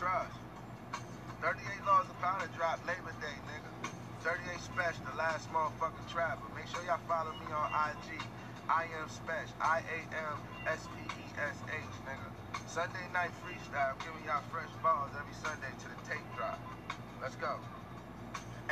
Trust. 38 laws of powder drop Labor Day, nigga. 38 Special, the last motherfucking trapper. Make sure y'all follow me on IG. I am Special. I A M S P E S H, nigga. Sunday night freestyle, giving y'all fresh balls every Sunday to the tape drop. Let's go.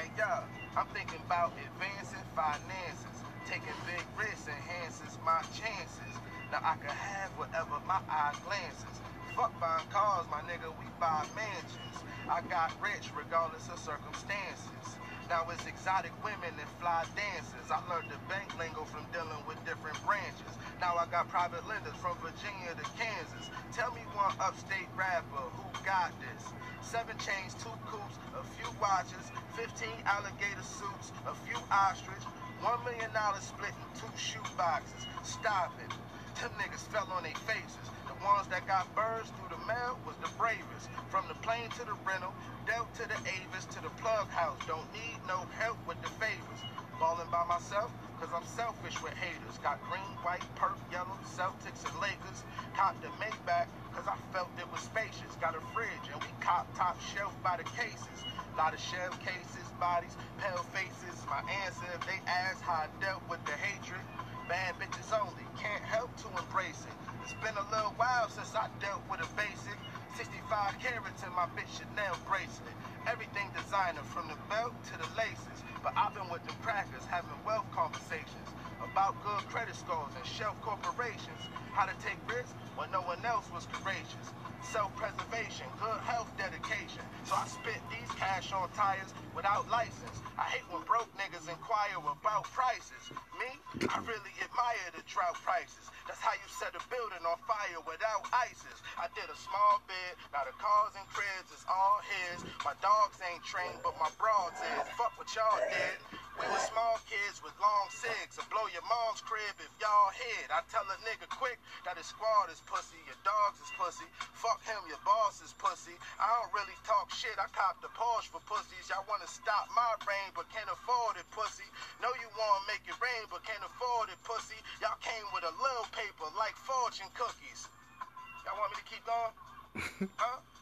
Hey, y'all, I'm thinking about advancing finances. Taking big risks enhances my chances. Now I can have whatever my eye glances. Fuck buying cars, my nigga, we buy mansions. I got rich regardless of circumstances. Now it's exotic women and fly dancers. I learned the bank lingo from dealing with different branches. Now I got private lenders from Virginia to Kansas. Tell me one upstate rapper who got this. Seven chains, two coops, a few watches, 15 alligator suits, a few ostrich, one million dollars split in two shoe boxes. Stop it. Them niggas fell on their faces. The ones that got birds through the mail was the bravest. From the plane to the rental, dealt to the Avis to the plug house. Don't need no help with the favors. Balling by myself, cause I'm selfish with haters. Got green, white, purple, yellow, Celtics and Lakers. Cop the Maybach, cause I felt it was spacious. Got a fridge and we cop top shelf by the cases. Lot of shell cases, bodies, pale faces. My answer they ask how I dealt with the hatred. Bad bitches only, can't 65 carats in my bitch Chanel bracelet. Everything designer from the belt to the laces. But I've been with the crackers having wealth conversations about good credit scores and shelf corporations. How to take risks when no one else was courageous. Self-preservation, good I spit these cash on tires without license. I hate when broke niggas inquire about prices. Me, I really admire the drought prices. That's how you set a building on fire without ISIS. I did a small bid, now the cars and cribs is all his. My dogs ain't trained, but my broads is. Fuck what y'all did. We were small kids with long cigs. I blow your mom's crib y'all hid. I tell a nigga quick that his squad is pussy, your dogs is pussy. Fuck him, your boss is pussy. I don't really talk shit. I cop the Porsche for pussies. Y'all wanna stop my brain, but can't afford it, pussy. Know you wanna make it rain, but can't afford it, pussy. Y'all came with a little paper like fortune cookies. Y'all want me to keep going? huh?